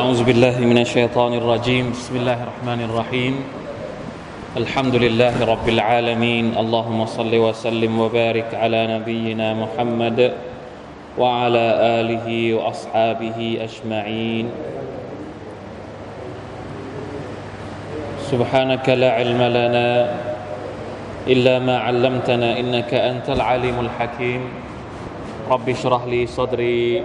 أعوذ بالله من الشيطان الرجيم. بسم الله الرحمن الرحيم. الحمد لله رب العالمين. اللهم صل وسلم وبارك على نبينا محمد وعلى آله وأصحابه أجمعين. سبحانك لا علم لنا إلا ما علمتنا إنك أنت العليم الحكيم. رب اشرح لي صدري.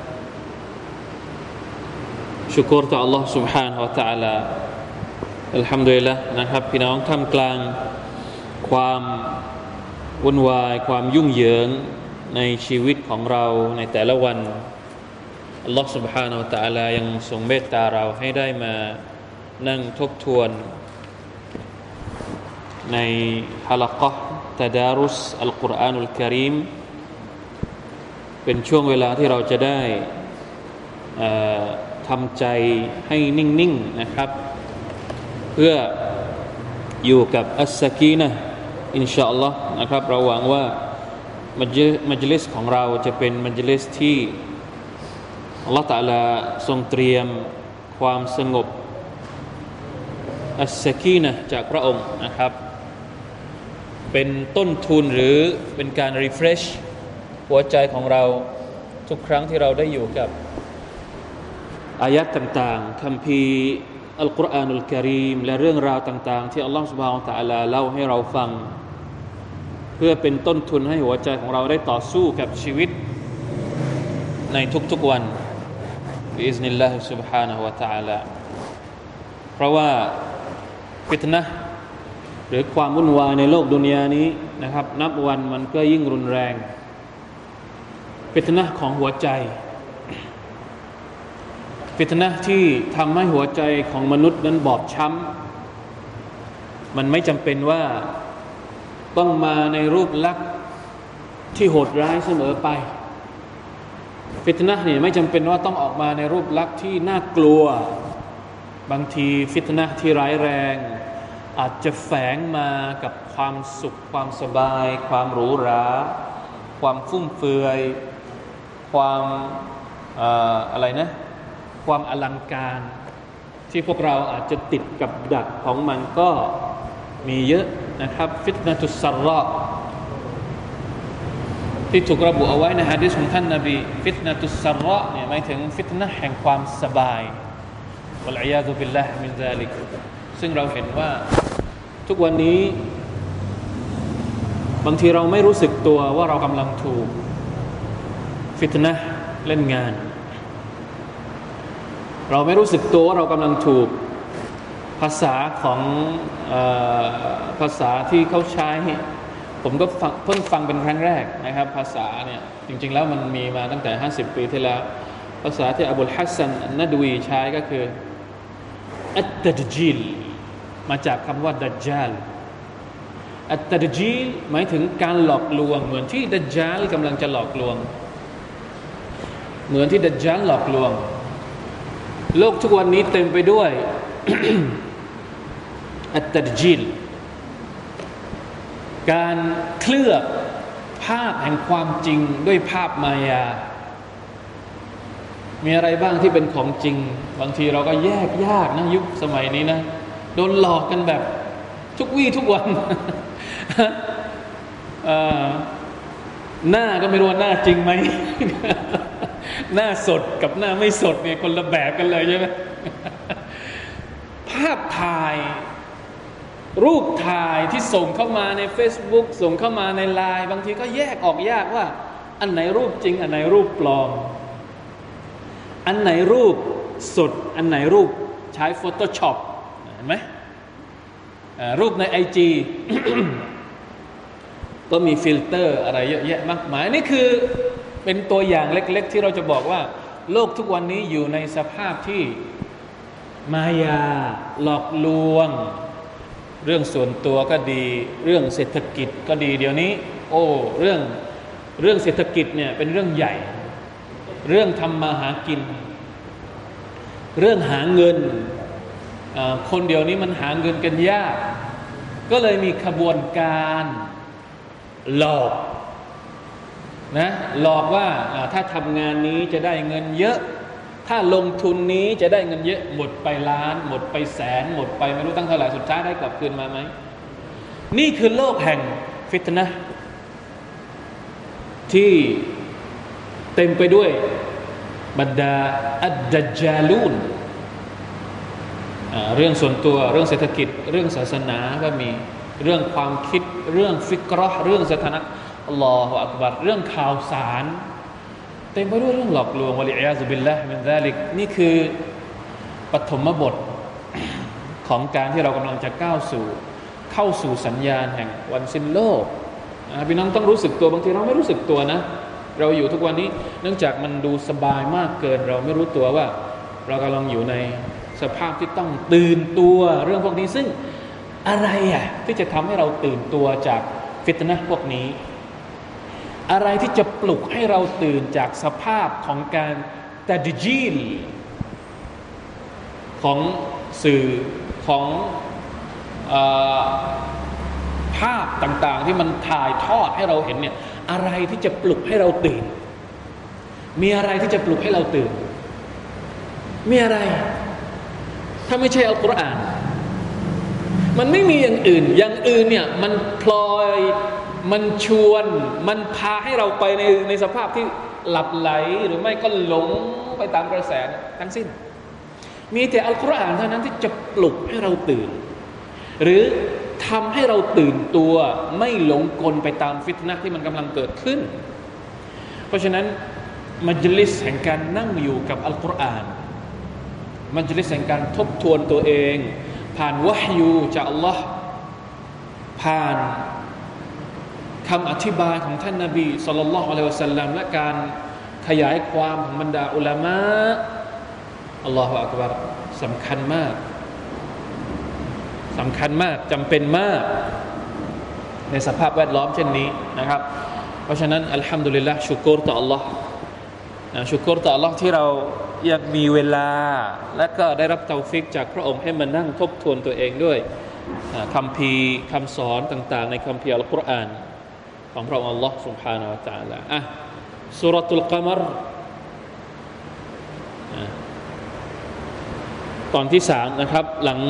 ชุกรต่อ Allah سبحانه และ تعالى อัลฮัมดุลิลละนะครับพี่น้องท่ามกลางความวุ่นวาย ความยุ่งเหยิงในชีวิตของเราในแต่ละวัน Allah سبحانه และ تعالى ยังทรงเมตตาเราให้ได้มานั่งทบทวน ในฮะลักะตดารุสอัลกุรอานุลกิริมเป็นช่วงเวลาที่เราจะได้ ทำใจให้นิ่งๆนนะครับ เพื่ออยู่กับอัสกีนะอินชาอัลลอฮ์นะครับเราหวังว่ามัจลิสของเราจะเป็นมัจลิสที่อัลลอฮ์ตะลาทรงเตรียมความสงบอัสกีนะจากพระองค์นะครับ เป็นต้นทุนหรือเป็นการรีเฟรชหัวใจของเราทุกครั้งที่เราได้อยู่กับ อายัดต่างๆคำพีอัลกุรอานุลกิริมและเรื่องราวต่าง ๆ ที่อัลลอฮฺสุบฮานตะอลาเล่าให้เราฟัง เพื่อเป็นต้นทุนให้หัวใจของเราได้ต่อสู้กับชีวิต ในทุกๆวันบิอิสนิลลาฮิสุบฮานะฮุวาตะลาเพราะว่าฟิตนะหรือความวุ่นวายในโลกดุนยานี้นะครับ นับวันมันก็ยิ่งรุนแรงฟิตนะของหัวใจ ฟิตนะที่ทำให้หัวใจของมนุษย์นั้นบอบช้ำมันไม่จำเป็นว่าต้องมาในรูปลักษณ์ที่โหดร้ายเสมอไป ฟิตนะนี่ไม่จำเป็นว่าต้องออกมาในรูปลักษณ์ที่น่ากลัว บางทีฟิตนะที่ร้ายแรง อาจจะแฝงมากับความสุข ความสบาย ความหรูหรา ความฟุ่มเฟือย ความอะไรนะ ความอลังการ ที่พวกเราอาจจะติดกับดักของมันก็มีเยอะนะครับ ฟิตนาตุสรอที่ถูกระบุเอาไว้ในฮะดิษของท่านนาบีฟิตนาตุสรอเนี่ยหมายถึงฟิตนะแห่งความสบายวัลอยาตุบิลละมินซาลิกซึ่งเราเห็นว่าทุกวันนี้ บางทีเราไม่รู้สึกตัวว่าเรากำลังถูก ฟิตนะเล่นงาน เราไม่รู้สึกตัวว่าเรากำลังถูกภาษาของอภาษาที่เขาใช้ ผมก็เพิ่งฟังเป็นครั้งแรกนะครับ ภาษาเนี่ยจริง ๆ แล้วมันมีมาตั้งแต่ 50 ปีที่แล้ว ภาษาที่อับุลฮัสซันนัดวีใช้ก็คืออัตตดจิลมาจากคำว่าดัจจาลอัตตดจิลหมายถึงการหลอกลวง เหมือนที่ดัจจาลกำลังจะหลอกลวง เหมือนที่ดัจจาลหลอกลวง โลกทุกวันนี้เต็มไปด้วยอัตตจิลการเคลือบภาพแห่งความจริงด้วยภาพมายา มีอะไรบ้างที่เป็นของจริง บางทีเราก็แยกยากนะยุคสมัยนี้นะ โดนหลอกกันแบบทุกวี่ทุกวันหน้าก็ไม่รู้ว่าหน้าจริงไหม หน้าสดกับหน้าไม่สดเนี่ยคนละแบบกันเลยใช่ไหมภาพถ่าย รูปถ่ายที่ส่งเข้ามาใน Facebook ส่งเข้ามาในไลน์บางทีก็แยกออกยากว่า อันไหนรูปจริง อันไหนรูปปลอม อันไหนรูปสด อันไหนรูปใช้ Photoshop เห็นไหมรูปใน IG ก็มีฟิลเตอร์อะไรเยอะแยะมากมายนี่คือ เป็นตัวอย่างเล็ก ๆ ที่เราจะบอกว่า โลกทุกวันนี้อยู่ในสภาพที่มายาหลอกลวง เรื่องส่วนตัวก็ดี เรื่องเศรษฐกิจก็ดีเดี๋ยวนี้ โอ้เรื่องเรื่องเศรษฐกิจเนี่ยเป็นเรื่องใหญ่ เรื่องทำมาหากิน เรื่องหาเงิน คนเดียวนี้มันหาเงินกันยาก ก็เลยมีขบวนการหลอก นะหลอกว่าถ้าทำงานนี้จะได้เงินเยอะ ถ้าลงทุนนี้จะได้เงินเยอะ หมดไปล้าน หมดไปแสน หมดไปไม่รู้ตั้งเท่าไหร่สุดท้ายได้กลับคืนมาไหมนี่คือโลกแห่งฟิตนะที่เต็มไปด้วยบรรดาอัดดัจจาลูนเรื่องส่วนตัวเรื่องเศรษฐกิจ เรื่องศาสนาก็มีเรื่องความคิดเรื่องฟิกรอเรื่องสถานะ อัลลอฮฺอักบัรเรื่องข่าวสารเต็มไปด้วยเรื่องหลอกลวงวะลิอัยาซุบิลละมินซาลิกนี่คือปฐมบทของการที่เรากำลังจะก้าวสู่ เข้าสู่สัญญาณแห่งวันสิ้นโลกพี่น้องต้องรู้สึกตัวบางทีเราไม่รู้สึกตัวนะ เราอยู่ทุกวันนี้เนื่องจากมันดูสบายมากเกิน เราไม่รู้ตัวว่า เรากำลังอยู่ในสภาพที่ต้องตื่นตัวเรื่องพวกนี้ซึ่งอะไรอะที่จะทำให้เราตื่นตัวจากฟิตนะพวกนี้ อะไรที่จะปลุกให้เราตื่นจากสภาพของการตัดจีลของสื่อของอภาพต่างๆ ที่มันถ่ายทอดให้เราเห็นเนี่ยอะไรที่จะปลุกให้เราตื่น มีอะไรที่จะปลุกให้เราตื่น มีอะไร ถ้าไม่ใช่อัลกุรอาน มันไม่มีอย่างอื่น อย่างอื่นเนี่ยมันพลอย มันชวนมันพาให้เราไปในในสภาพที่หลับไหลหรือไม่ก็หลงไปตามกระแสทั้งสิ้น มีแต่อัลกุรอานเท่านั้นที่จะปลุกให้เราตื่น หรือทำให้เราตื่นตัวไม่หลงกลไปตามฟิตนะที่มันกำลังเกิดขึ้น เพราะฉะนั้นมัจลิสแห่งการนั่งอยู่กับอัลกุรอานมัจลิสแห่งการทบทวนตัวเอง ผ่านวะฮยูจากอัลลอฮ์ผ่าน คำอธิบายของท่านนาบีสุลต่านละอัลลอฮฺสัลลัมและการขยายความของบรรดาอุลามะอัลลอฮฺอักบารสำคัญมากสำคัญมากจำเป็นมาก ในสภาพแวดล้อมเช่นนี้นะครับ เพราะฉะนั้นอัลฮัมดุลิลละชุกรต่อ Allah ชุกรต่อ Allah ที่เรายังมีเวลา และก็ได้รับเตาฟิกจากพระองค์ให้มานั่งทบทวนตัวเองด้วยคำพีคำสอนต่างๆ ในคำพีอัลกุรอาน ของพระองค์ Allah سبحانه และ تعالى อ่ะสุรตุลกามรตอนที่สามนะครับ หลัง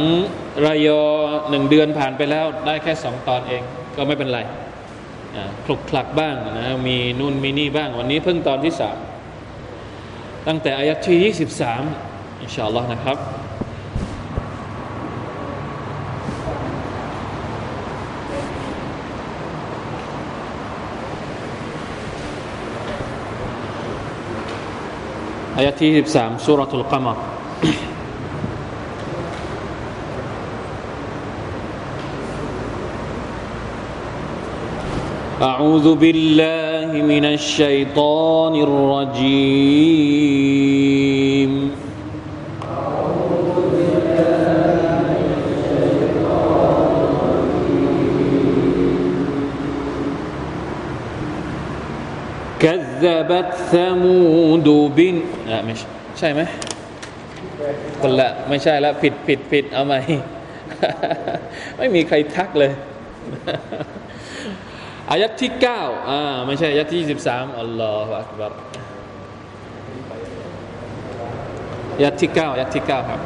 รายอหนึ่งเดือนผ่านไปแล้วได้แค่สองตอนเอง ก็ไม่เป็นไรคลุกคลักบ้างนะมีนู่นมีนี่บ้าง วันนี้เพิ่งตอนที่สามตั้งแต่อายัดที่ 23อินชาอัลลอฮ์นะครับ อายะที่13สุรทูลกามะ أعوذ بالله من الشيطان الرجيم كذبت ثمود بن لا مش ใช่ไหมคนละไม่ใช่แล้วผิดผิดผิดเอาไหมไม่มีใครทักเลยอายัดที่เก้าอ่าไม่ใช่อายัดที่สิบสามอัลลอฮฺอักบารอายัดที่เก้าอายัดที่เก้าครับ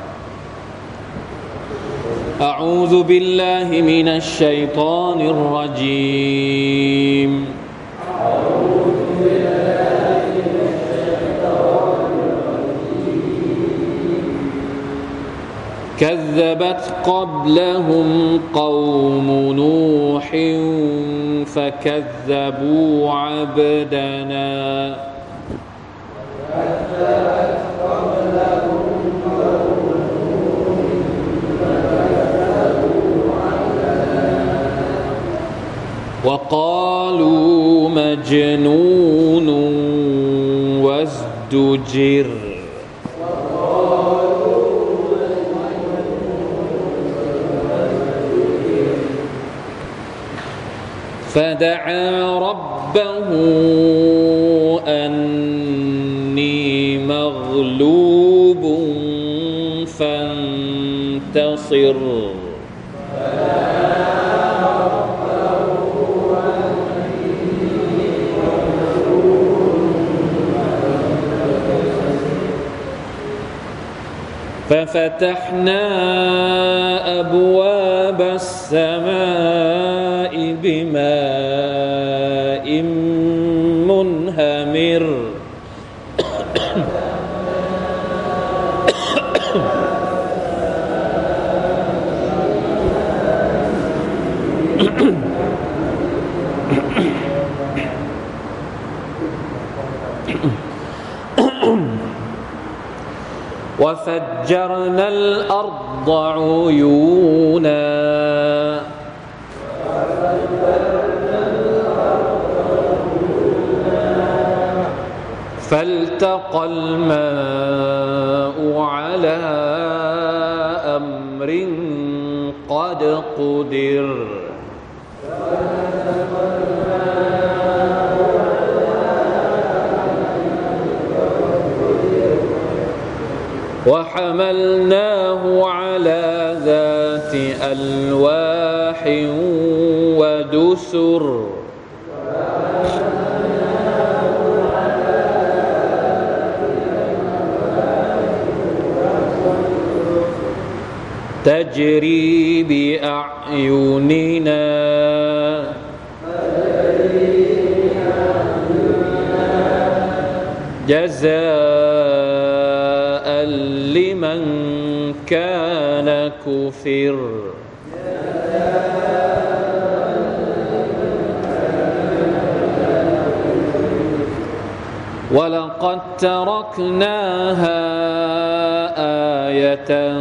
أعوذ بالله من الشيطان الرجيم كذبت قبلهم قوم نوح فكذبوا عبدنا. وقالوا مجنون وازداد فدعا ربه أني مغلوب فانتصر. ففتحنا أبواب السماء وفجرنا الأرض عيونا. فالتقى الماء على أمر قد قدر. وحملناه على ذات ألواح ودسر. تجري بأعيننا كفر. ولقد تركناها آية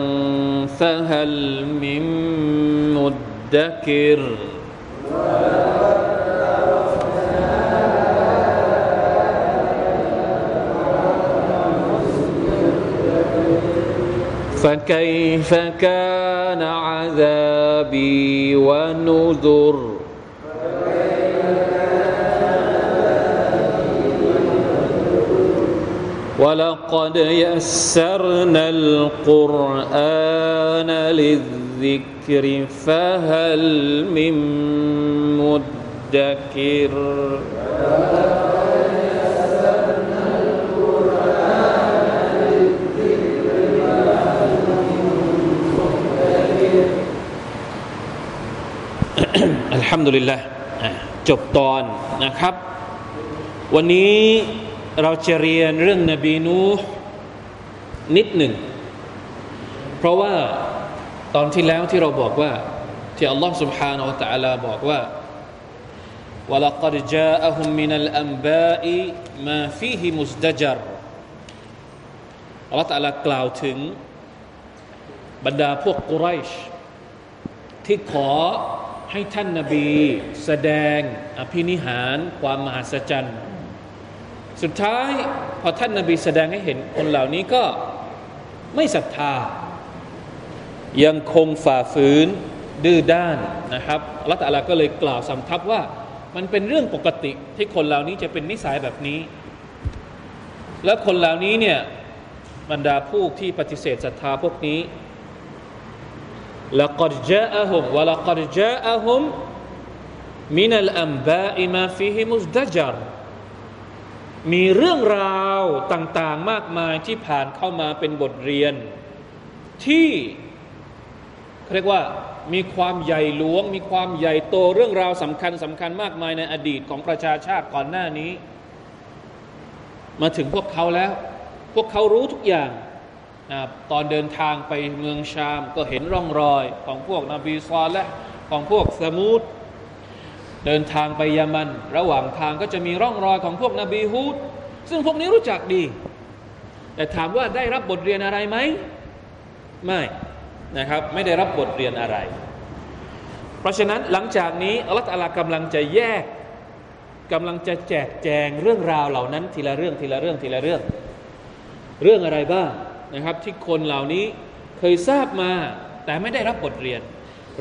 فهل من مدكر. فكيف كان عذابي ونذر. ولقد يسرنا القرآن للذكر فهل من مدكر؟ ฮัมดุลิลละจบตอนนะครับ วันนี้เราจะเรียนเรื่องนบีนูห์นิดหนึ่ง เพราะว่าตอนที่แล้วที่เราบอกว่า ที่อัลลอฮ์ سبحانه และ تعالى บอกว่า ولقد جاءهم من الأنباء ما فيه مزدجر อัลลอฮ์ تعالى กล่าวถึง บรรดาพวกกุไรช ที่ขอ ให้ท่านนาบีแสดงอภินิหารความมหัศจรรย์ สุดท้ายพอท่านนาบีแสดงให้เห็นคนเหล่านี้ก็ไม่ศรัทธา ยังคงฝ่าฝืนดื้อด้านนะครับอัลลอะลาก็เลยกล่าวสำทับว่ามันเป็นเรื่องปกติที่คนเหล่านี้จะเป็นนิสัยแบบนี้ และคนเหล่านี้เนี่ยบรรดาผู้ที่ปฏิเสธศรัทธาพวกนี้ ละกอดเจอะฮุมวะละกอดเจอะฮุมมินัลอัมบาอิมาฟิฮิมุสดจารมีเรื่องราวต่างๆมากมายที่ผ่านเข้ามาเป็นบทเรียน ที่เรียกว่ามีความใหญ่หลวง มีความใหญ่โตเรื่องราวสำคัญสำคัญมากมายในอดีตของประชาชาติก่อนหน้านี้ มาถึงพวกเขาแล้ว พวกเขารู้ทุกอย่าง ตอนเดินทางไปเมืองชามก็เห็นร่องรอยของพวกนบีซอลและของพวกสมูทเดินทางไปยามัน ระหว่างทางก็จะมีร่องรอยของพวกนบีฮูดซึ่งพวกนี้รู้จักดี แต่ถามว่าได้รับบทเรียนอะไรไหมไม่นะครับไม่ได้รับบทเรียนอะไร เพราะฉะนั้นหลังจากนี้อัลลอฮฺกำลังจะแยกกำลังจะแจกแจงเรื่องราวเหล่านั้นทีละเรื่องทีละเรื่องทีละเรื่อง เรื่องอะไรบ้าง นะครับที่คนเหล่านี้เคยทราบมา แต่ไม่ได้รับบทเรียน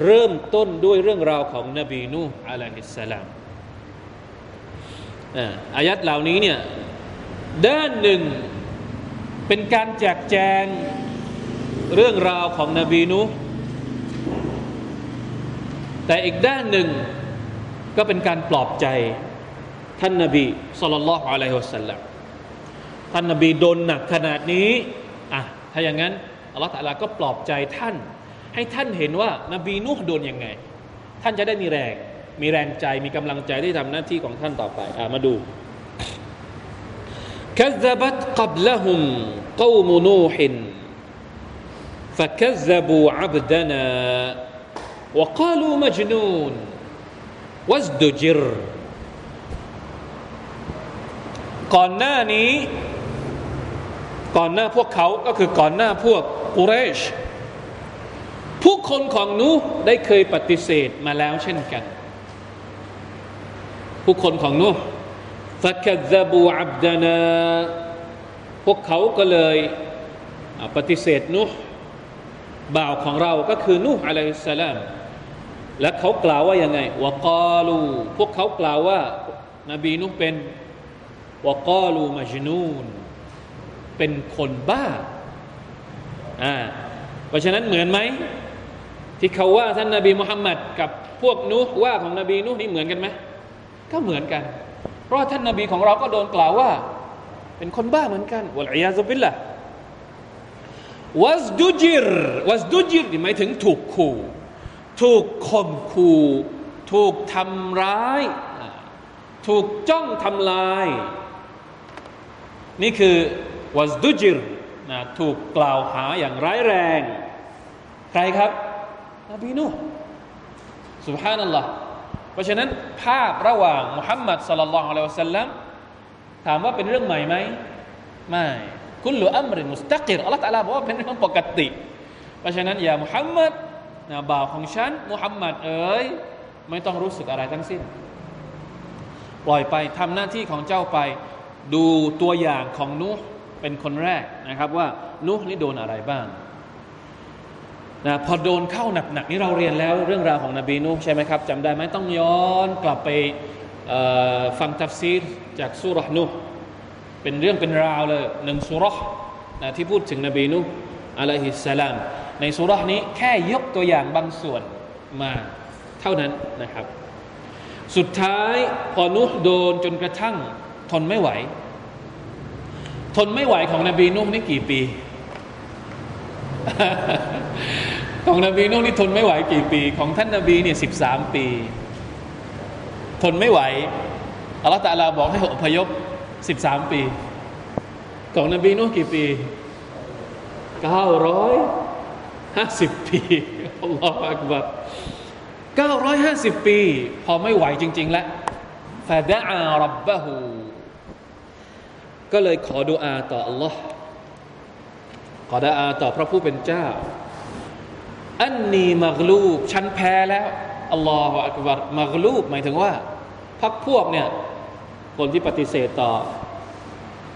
เริ่มต้นด้วยเรื่องราวของนบีนูอะลัยฮิสสลามอายัดเหล่านี้เนี่ยด้านหนึ่งเป็นการแจกแจงเรื่องราวของนบีนูแต่อีกด้านหนึ่งก็เป็นการปลอบใจท่านนบีสุลต่านละอะลัยฮิวสัลลัมท่านนบีโดนหนักขนาดนี้ ถ้าอย่างนั้นอัลลอฮฺตะลาก็ปลอบใจท่าน ให้ท่านเห็นว่านบีนูฮ์โดนยังไง ท่านจะได้มีแรง มีแรงใจมีกำลังใจที่ทำหน้าที่ของท่านต่อไปอ่ะมาดู كذبت قبلهم قوم نوح فكذبوا عبدنا وقالوا مجنون وازدجر ก่อนหน้านี้ ก่อนหน้าพวกเขาก็คือก่อนหน้าพวกกุเรช ผู้คนของนูได้เคยปฏิเสธมาแล้วเช่นกัน ผู้คนของนูฟักซบูอับดานาพวกเขาก็เลยปฏิเสธนูบ่าวของเราก็คือนูอะลัยฮิสลามและเขากล่าวว่ายังไงวกาลูพวกเขากล่าวว่า นบีนุเป็นวกาลูมาจนูน เป็นคนบ้าอ่าเพราะฉะนั้นเหมือนไหมที่เขาว่าท่านนบีมุฮัมมัดกับพวกนุว่าของนบีนุนี่เหมือนกันไหมก็เหมือนกัน เพราะท่านนบีของเราก็โดนกล่าวว่า เป็นคนบ้าเหมือนกันวะลัยาซุบิลละวัสดุจิรวัสดุจิรหมายถึงถูกขู่ถูกข่มขู่ถูกทำร้าย ถูกจ้องทำลาย นี่คือ วัสดุจิรนะถูกกล่าวหาอย่างร้ายแรง ใครครับนบีนูสุบฮานัลลอฮ์เพราะฉะนั้นภาพระหว่างมุฮัมมัดสัลลัลลอฮุอะลัยฮิวะสัลลัมถามว่าเป็นเรื่องใหม่ไหมไม่คุลลุอัมริมุสตักิรอัลลอฮฺตะลาบอกว่าเป็นเรื่องปกติ เพราะฉะนั้นอย่ามุฮัมมัดนะบ่าวของฉันมุฮัมมัดเอ๋ยไม่ต้องรู้สึกอะไรทั้งสิ้น ปล่อยไปทำหน้าที่ของเจ้าไป ดูตัวอย่างของนุห์ เป็นคนแรกนะครับว่านุห์นี่โดนอะไรบ้างนะพอโดนเข้าหนักๆนี่เราเรียนแล้วเรื่องราวของนบีนุห์ใช่ไหมครับจำได้ไหมต้องย้อนกลับไปฟังตัฟซีรจากสุรนุห์เป็นเรื่องเป็นราวเลยหนึ่งสุรษนะที่พูดถึงนบีนุอะลัยฮิสสลามในสุรษนี้แค่ยกตัวอย่างบางส่วนมาเท่านั้นนะครับ สุดท้ายพอนุโดนจนกระทั่งทนไม่ไหว ทนไม่ไหวของนบีนุนี่กี่ปี ของนบีนุนี่ทนไม่ไหวกี่ปี ของท่านนบีเนี่ยสิบสามปี ทนไม่ไหวอัลลอฮฺตาลาบอกให้อพยพสิบสามปี ของนบีนุกี่ปีเก้าร้อยห้าสิบปีอัลลอฮฺอักบัรเก้าร้อยห้าสิบปี พอไม่ไหวจริง ๆ แล้วฟาดะอารับบะฮู ก็เลยขอดุอาต่ออัลลอฮ์ขอดุอาต่อพระผู้เป็นเจ้า อันนีมักลูบฉันแพ้แล้วอัลลอฮฺอักบัรมักลูบหมายถึงว่าพักพวกเนี่ยคนที่ปฏิเสธต่อ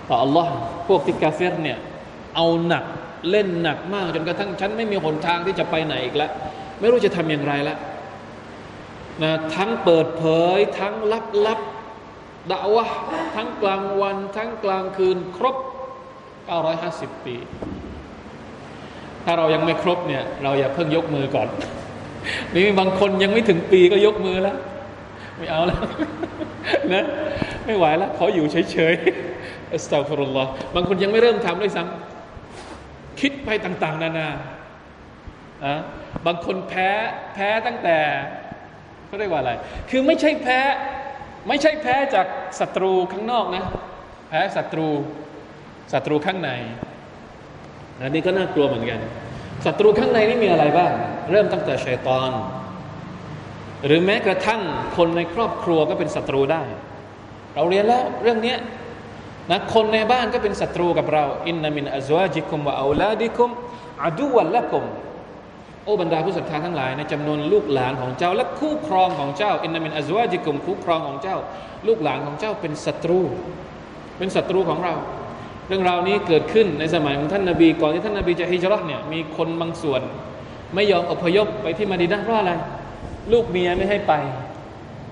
ต่ออัลลอฮ์พวกที่กาเฟรเนี่ยเอาหนักเล่นหนักมาก จนกระทั่งฉันไม่มีหนทางที่จะไปไหนอีกแล้ว ไม่รู้จะทำอย่างไรแล้วนะทั้งเปิดเผยทั้งลับลับ ด่าวะทั้งกลางวัน ทั้งกลางคืน ครบ 950 ปี ถ้าเรายังไม่ครบเนี่ย เราอย่าเพิ่งยกมือก่อน มีบางคนยังไม่ถึงปีก็ยกมือแล้ว ไม่เอาแล้วนะไม่ไหวแล้วขออยู่เฉยๆอัสตัฟรุลลอฮ์บางคนยังไม่เริ่มทำด้วยซ้ำคิดไปต่าง ๆ นานาอะบางคนแพ้แพ้ตั้งแต่เขาเรียกว่าอะไร คือไม่ใช่แพ้ ไม่ใช่แพ้จากศัตรูข้างนอกนะ แพ้ศัตรูศัตรูข้างในอันนี้ก็น่ากลัวเหมือนกันศัตรูข้างในนี่มีอะไรบ้าง เริ่มตั้งแต่ชัยตอน หรือแม้กระทั่งคนในครอบครัวก็เป็นศัตรูได้ เราเรียนแล้วเรื่องนี้นะคนในบ้านก็เป็นศัตรูกับเรา อินนามินอัจวาจิคุมวะอูลาดิคุมอาดูวัลละกุม โอ้บรรดาผู้ศรัทธาทั้งหลายในจำนวนลูกหลานของเจ้าและคู่ครองของเจ้าอินนามินอัจวาจิคุมคู่ครองของเจ้า ลูกหลานของเจ้าเป็นศัตรู เป็นศัตรูของเรา เรื่องราวนี้เกิดขึ้นในสมัยของท่านนาบี ก่อนที่ท่านนาบีจะฮิจรัตเนี่ยมีคนบางส่วน ไม่ยอมอพยพไปที่มาดีนะเพราะอะไร ลูกเมียไม่ให้ไป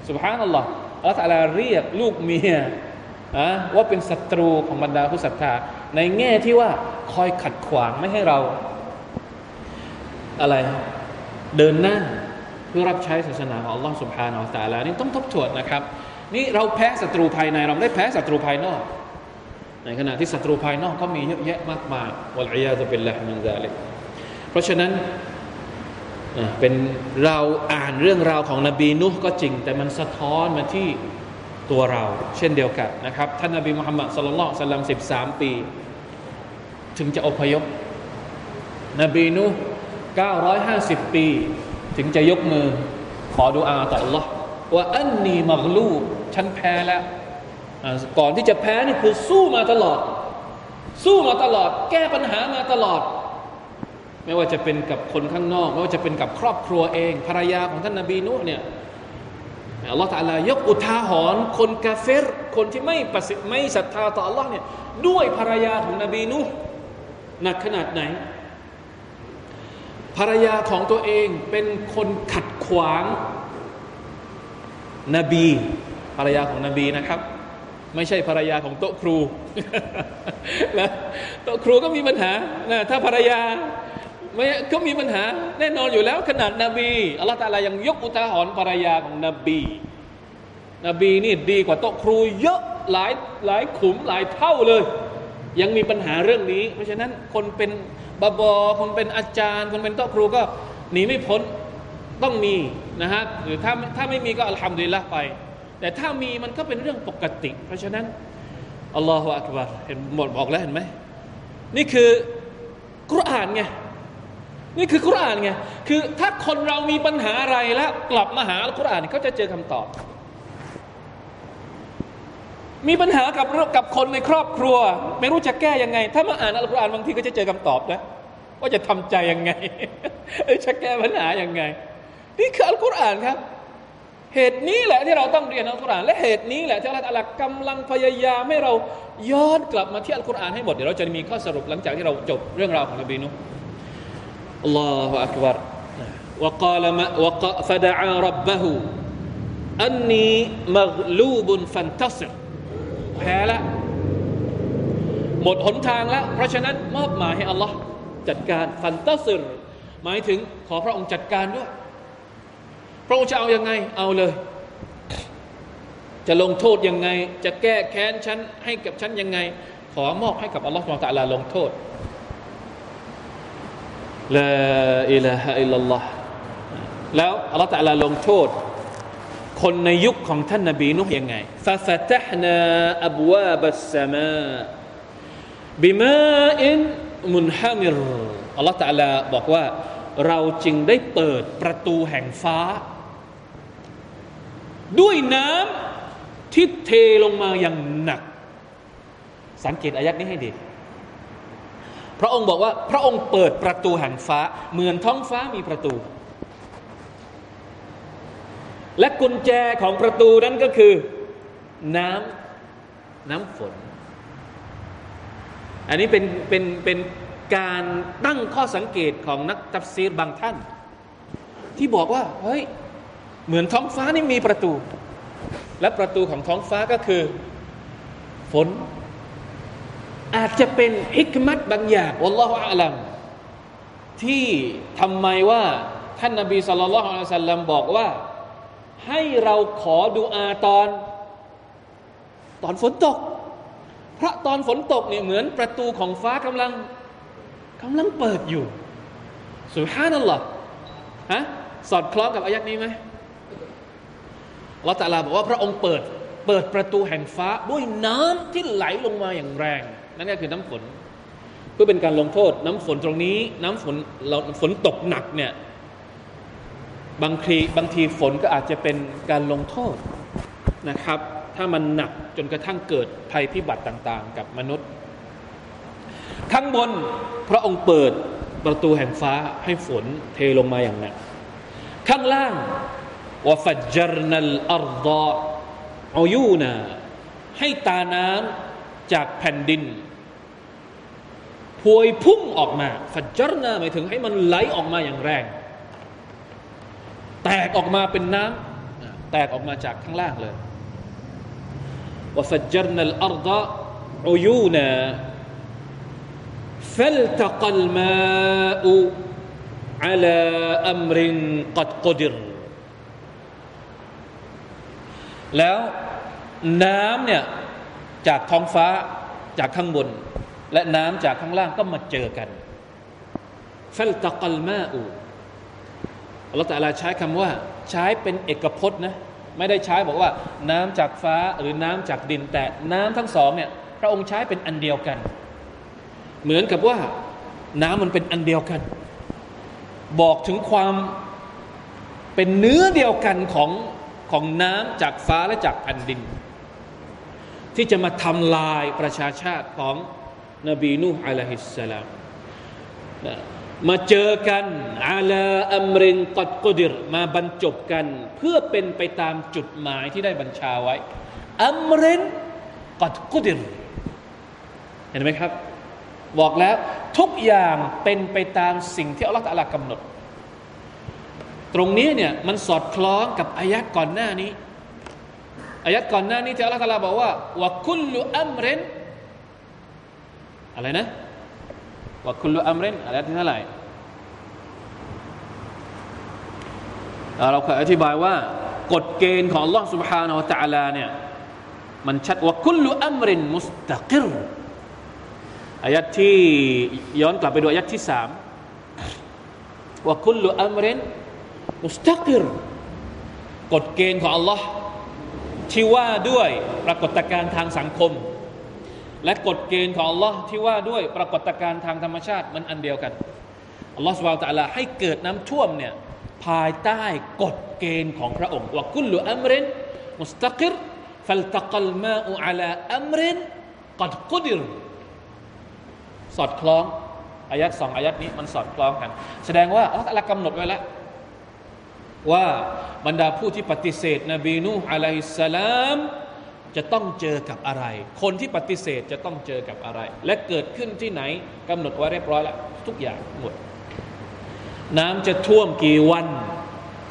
สุบฮานัลลอฮ์อัลลอฮฺเรียกลูกเมียอะว่าเป็นศัตรูของบรรดาผู้ศรัทธาในแง่ที่ว่าคอยขัดขวางไม่ให้เรา อะไรเดินหน้าเพื่อรับใช้ศาสนาของอัลลอฮ์สุบฮานาอัลตะลานี่ต้องทบทวนนะครับ นี่เราแพ้ศัตรูภายในเราได้แพ้ศัตรูภายนอก ในขณะที่ศัตรูภายนอกก็มีเยอะแยะมากมายวลัยยาตุบิลลาฮิมินซาลิกเพราะฉะนั้นเป็นเราอ่านเรื่องราวของนบีนุห์ก็จริง แต่มันสะท้อนมาที่ตัวเรา เช่นเดียวกันนะครับท่านนบีมุฮัมมัดสุลลัลสลลัมสิบสามปี ถึงจะอพยพนบีนุห์ 950 ปี ถึงจะยกมือขอดุอาต่อ Allah ว่าอันนีมักลูฉันแพ้แล้ว ก่อนที่จะแพ้นี่คือสู้มาตลอด สู้มาตลอด แก้ปัญหามาตลอด ไม่ว่าจะเป็นกับคนข้างนอก ไม่ว่าจะเป็นกับครอบครัวเอง ภรรยาของท่านนาบีนุเนี่ยอัลลอฮฺตะลายกอุทาหรณ์คนกาเฟรคนที่ไม่ประสิทธิ์ไม่ศรัทธาต่อ Allah เนี่ยด้วยภรรยาของนบีนุหนักขนาดไหน ภรรยาของตัวเองเป็นคนขัดขวางนบี ภรรยาของนบีนะครับ ไม่ใช่ภรรยาของโต๊ะครูนะโต๊ะครูก็มีปัญหานะถ้าภรรยาไม่ก็มีปัญหา แน่นอนอยู่แล้วขนาดนบีอัลลอฮฺตาลายังยกอุทาหรณ์ภรรยาของนบี นบีนี่ดีกว่าโต๊ะครูเยอะหลายหลายขุมหลายเท่าเลย ยังมีปัญหาเรื่องนี้ เพราะฉะนั้นคนเป็น บาบอคนเป็นอาจารย์ คนเป็นโต๊ะครูก็หนีไม่พ้นต้องมีนะฮะหรือถ้าถ้าไม่มีก็อัลฮัมดุลิลละไป แต่ถ้ามีมันก็เป็นเรื่องปกติ เพราะฉะนั้นอัลลอฮฺอักบารเห็นหมดบอกแล้วเห็นไหมนี่คือกุรอานไงนี่คือกุรอานไงคือถ้าคนเรามีปัญหาอะไรแล้วกลับมาหาอัลกุรอานเขาจะเจอคำตอบ มีปัญหากับกับคนในครอบครัว ไม่รู้จะแก้ยังไง ถ้ามาอ่านอัลกุรอานบางทีก็จะเจอคำตอบนะว่าจะทำใจยังไงจะแก้ปัญหายังไง นี่คืออัลกุรอานครับ เหตุนี้แหละที่เราต้องเรียนอัลกุรอาน และเหตุนี้แหละที่อัลลอฮฺกำลังพยายามให้เราย้อนกลับมาที่อัลกุรอานให้หมดเดี๋ยวเราจะมีข้อสรุปหลังจากที่เราจบเรื่องราวของนบีนุอัลลอฮฺอักบาร وقال ما وق فدعا ربه أني مغلوب فانتصر แพ้แล้วหมดหนทางแล้ว เพราะฉะนั้นมอบหมายให้อัลลอฮ์จัดการฟันตัสรหมายถึงขอพระองค์จัดการด้วย พระองค์จะเอาอยัางไงเอาเลย จะลงโทษยังไง จะแก้แค้นฉันให้กับฉันยังไง ขอมอบให้กับอัลลอฮ์สุลตาลาลงโทษลาอิลาฮะอิลลัลลอฮ์แล้วอัลลอฮ์ตะลาลงโทษ คนในยุคของท่านนบีนุยังไงฟาฟตฮนาอับวาบัสสมาบิมาอินมุนฮามิรอัลลอฮฺตะลาบอกว่า เราจึงได้เปิดประตูแห่งฟ้า ด้วยน้ำที่เทลงมาอย่างหนัก สังเกตอายัดนี้ให้ดี พระองค์บอกว่าพระองค์เปิดประตูแห่งฟ้า เหมือนท้องฟ้ามีประตู และกุญแจของประตูนั้นก็คือ น้ำน้ำฝน อันนี้เป็นเป็นเป็นการตั้งข้อสังเกตของนักตัฟซีรบางท่าน ที่บอกว่าเฮ้ยเหมือนท้องฟ้านี่มีประตู และประตูของท้องฟ้าก็คือ ฝน อาจจะเป็นฮิกมัตบางอย่างอัลลอฮฺอาลัมที่ทำไมว่าท่านนาบีสุลต่านละฮ์อัลลัมบอกว่า ให้เราขอดูอาตอน ตอนฝนตก เพราะตอนฝนตกเนี่ยเหมือนประตูของฟ้ากำลังกำลังเปิดอยู่สุภานั่นหรอฮะสอดคล้องกับอายักนี้ไหมเราต่ลาบอกว่าพระองค์เปิด เปิดประตูแห่งฟ้าด้วยน้ำที่ไหลลงมาอย่างแรง นั่นก็คือน้ำฝน เพื่อเป็นการลงโทษ น้ำฝนตรงนี้ น้ำฝนเราฝนตกหนักเนี่ย บางทีบางทีฝนก็อาจจะเป็นการลงโทษนะครับ ถ้ามันหนักจนกระทั่งเกิดภัยพิบัติต่างๆ กับมนุษย์ ข้างบนพระองค์เปิดประตูแห่งฟ้าให้ฝนเทลงมาอย่างหนักข้างล่างวฟัจจรนัลอัลดออายูนาให้ตาน้ำจากแผ่นดินพวยพุ่งออกมาฟัจจรนาหมายถึงให้มันไหลออกมาอย่างแรง แตกออกมาเป็นน้ำแตกออกมาจากข้างล่างเลยว่าฟัจจรนัลอัรดะอุยูนา فالتقى الماء على أمر قد قدر แล้วน้ำเนี่ยจากท้องฟ้าจากข้างบน และน้ำจากข้างล่างก็มาเจอกันฟัลตะกัลมาอู อัลลอฮฺตะลาใช้คำว่าใช้เป็นเอกพจน์นะไม่ได้ใช้บอกว่าน้ำจากฟ้าหรือน้ำจากดินแต่น้ำทั้งสองเนี่ยพระองค์ใช้เป็นอันเดียวกัน เหมือนกับว่าน้ำมันเป็นอันเดียวกัน บอกถึงความเป็นเนื้อเดียวกันของของน้ำจากฟ้าและจากแผ่นดิน ที่จะมาทำลายประชาชาติของนบีนูฮ์อะลัยฮิสสลาม มาเจอกันอาลาอัมรินกัดกดิรมาบรรจบกัน เพื่อเป็นไปตามจุดหมายที่ได้บัญชาไว้อัมรินกัดกดิรเห็นไหมครับ บอกแล้วทุกอย่างเป็นไปตามสิ่งที่อัลลอฮฺตะลากำหนด ตรงนี้เนี่ยมันสอดคล้องกับอายัดก่อนหน้านี้อายัดก่อนหน้านี้ที่อัลลอฮฺตะลาบอกว่าวะคุลุอัมรินอะไรนะ วะคุลุอัมรินอะไรที่เท่าไหร่เราเคยอธิบายว่ากฎเกณฑ์ของ Allah سبحانه และ تعالى เนี่ยมันชัดว่าคุลุอัมรินมุสตะกิรอายัดที่ย้อนกลับไปดูอายัดที่สามว่าคุลุอัมรินมุสตักิรกฎเกณฑ์ของ Allah ที่ว่าด้วยปรากฏการณ์ทางสังคม และกฎเกณฑ์ของ Allah ที่ว่าด้วยปรากฏการณ์ทางธรรมชาติมันอันเดียวกัน Allah สุบ ا าตะลาให้เกิดน้ำท่วมเนี่ยภายใต้กฎเกณฑ์ของพระองค์ว่ากุลุอัมรินมุสตักิรฟัลตะกัลมาอุอัลาอัมรินกัดกุดิรสอดคล้องอายัดสองอายัดนี้มันสอดคล้องกัน แสดงว่าอัลลอฮฺกำหนดไว้แล้วว่าบรรดาผู้ที่ปฏิเสธนบีนูฮ์อะลัยฮิสสลาม จะต้องเจอกับอะไร คนที่ปฏิเสธจะต้องเจอกับอะไร และเกิดขึ้นที่ไหนกำหนดไว้เรียบร้อยแล้วทุกอย่างหมด น้ำจะท่วมกี่วัน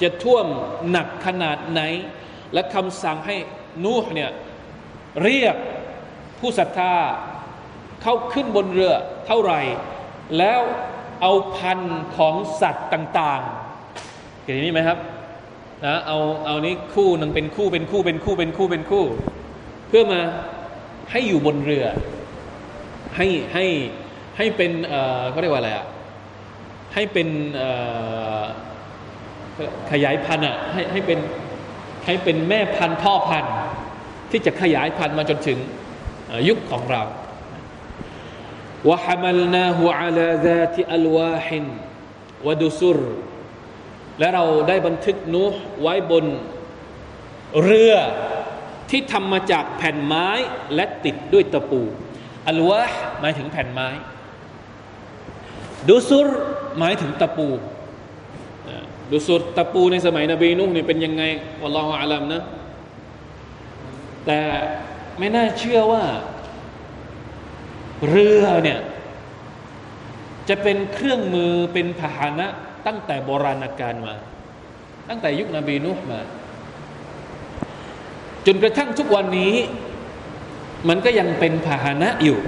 จะท่วมหนักขนาดไหน และคำสั่งให้นูห์เนี่ยเรียกผู้ศรัทธาเข้าขึ้นบนเรือเท่าไหร่ แล้วเอาพันของสัตว์ต่างๆเห็นนี้ไหมครับนะเอาเอานี้คู่หนึ่งเป็นคู่เป็นคู่เป็นคู่เป็นคู่เป็นคู่ พื่อมาให้อยู่บนเรือ ให้ให้ให้เป็นเขาเรียกว่าอะไรอะให้เป็นขยายพันธุ์อะให้ให้เป็นให้เป็นแม่พันธุ์พ่อพันธุ์ที่จะขยายพันธุ์มาจนถึงยุคของเราวะฮามลนาหูอาลาซาติอัลวาฮินวดุซุรและเราได้บันทึกนูไว้บนเรือ ที่ทำมาจากแผ่นไม้และติดด้วยตะปู อัลวะหมายถึงแผ่นไม้ ดูซุรหมายถึงตะปูดูซุรตะปูในสมัยนบีนุ่นี่ยเป็นยังไงอัลลอฮฺอาลัมนะ แต่ไม่น่าเชื่อว่า เรือเนี่ย จะเป็นเครื่องมือเป็นพาหนะตั้งแต่โบราณกาลมา ตั้งแต่ยุคนบีนุห์มา จนกระทั่งทุกวันนี้ มันก็ยังเป็นพาหนะอยู่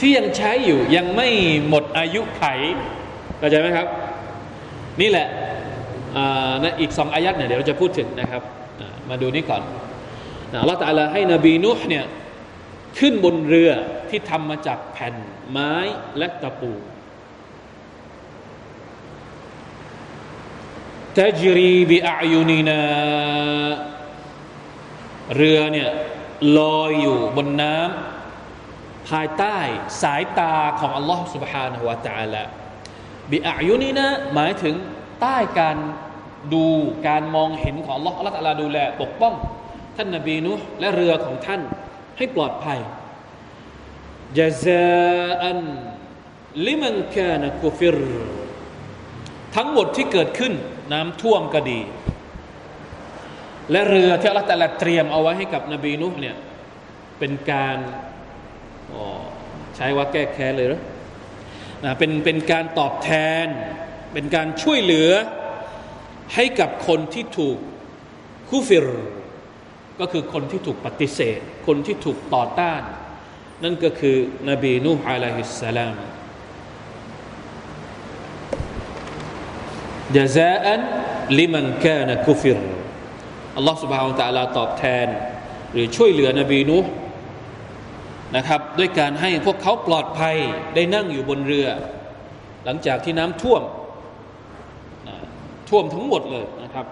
ที่ยังใช้อยู่ยังไม่หมดอายุไขเข้าใจไหมครับ นี่แหละนะอีกสองอายัดเนี่ยเดี๋ยวเราจะพูดถึงนะครับ มาดูนี่ก่อนอัลลอฮฺตะลาให้นบีนุห์เนี่ยขึ้นบนเรือที่ทำมาจากแผ่นไม้และตะปูตจรีบิอายุนีนา เรือเนี่ยลอยอยู่บนน้ำภายใต้สายตาของอัลลอฮ์ سبحانه และ تعالى บิอายุนีนาหมายถึงใต้การดูการมองเห็นของอัลลอฮ์อัลลอฮ์ตะลาดูแลปกป้อง ท่านนบีนุและเรือของท่านให้ปลอดภัยจาซาอันลิมันกานกุฟิรทั้งหมดที่เกิดขึ้นน้ำท่วมก็ดี และเรือที่อัลลอฮฺตะลาเตรียมเอาไว้ให้กับนบีนุเนี่ยเป็นการใช้ว่าแก้แค้นเลยหรอนะเป็นเป็นการตอบแทน เป็นการช่วยเหลือให้กับคนที่ถูกคูฟิร ก็คือคนที่ถูกปฏิเสธ คนที่ถูกต่อต้าน นั่นก็คือนบีนูฮ์อะลัยฮิสสลามจาซาอันลิมันกานกุฟิร อัลลอฮฺสุบฮานตะลาตอบแทน หรือช่วยเหลือนบีนุนะครับด้วยการให้พวกเขาปลอดภัยได้นั่งอยู่บนเรือ หลังจากที่น้ำท่วมท่วมทั้งหมดเลยนะครับ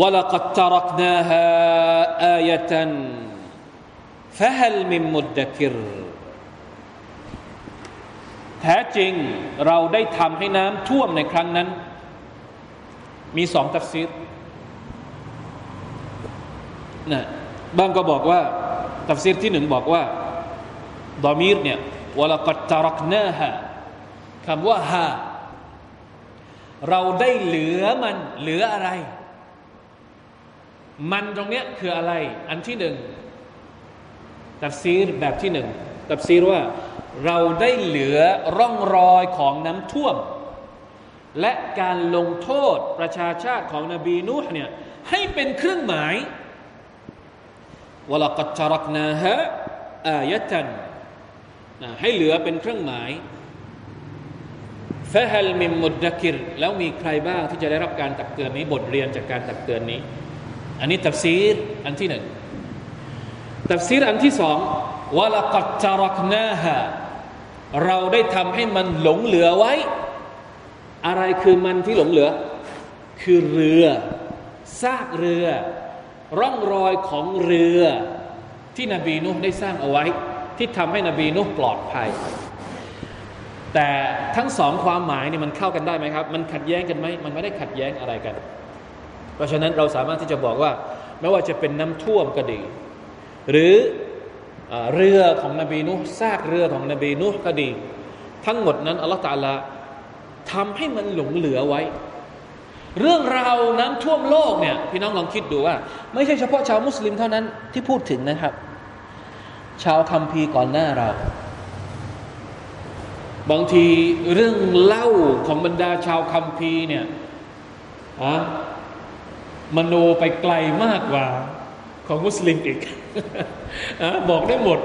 วลกัตตรักนาฮาอายตันฟะฮลมิมุดดกิรแท้จริงเราได้ทำให้น้ำท่วมในครั้งนั้น มีสองตัฟซีร นะบางก็บอกว่าตัฟซีรที่หนึ่งบอกว่าดอมีรเนี่ยวลกัดตรักนาฮะคำว่าฮาเราได้เหลือมันเหลืออะไร มันตรงเนี้ยคืออะไร อันที่หนึ่งตัฟซีรแบบที่หนึ่งตัฟซีรว่าเราได้เหลือร่องรอยของน้ำท่วม และการลงโทษประชาชาติของนบีนูห์เนี่ยให้เป็นเครื่องหมาย วลกัจรักนาฮะอายะตันให้เหลือเป็นเครื่องหมายฟะฮัลมิมมุดดกิรแล้วมีใครบ้างที่จะได้รับการตักเตือนนี้บทเรียนจากการตักเตือนนี้ อันนี้ตัฟซีรอันที่หนึ่งตัฟซีรอันที่สองวลกัจรักนาฮะเราได้ทำให้มันหลงเหลือไว้ อะไรคือมันที่หลงเหลือ คือเรือซากเรือ ร่องรอยของเรือที่นบีนุได้สร้างเอาไว้ ที่ทำให้นบีนุปลอดภัย แต่ทั้งสองความหมายนี่มันเข้ากันได้ไหมครับ มันขัดแย้งกันไหมมันไม่ได้ขัดแย้งอะไรกัน เพราะฉะนั้นเราสามารถที่จะบอกว่าไม่ว่าจะเป็นน้ำท่วมก็ดี หรือเรือของนบีนุซากเรือของนบีนุก็ดี ทั้งหมดนั้นอัลลอฮฺตาลาทำให้มันหลงเหลือไว้ เรื่องราวน้ำท่วมโลกเนี่ยพี่น้องลองคิดดูว่า ไม่ใช่เฉพาะชาวมุสลิมเท่านั้นที่พูดถึงนะครับ ชาวคัมภีร์ก่อนหน้าเรา บางทีเรื่องเล่าของบรรดาชาวคัมภีร์เนี่ยอะมโนไปไกลมากกว่าของมุสลิมอีกอบอกได้หมด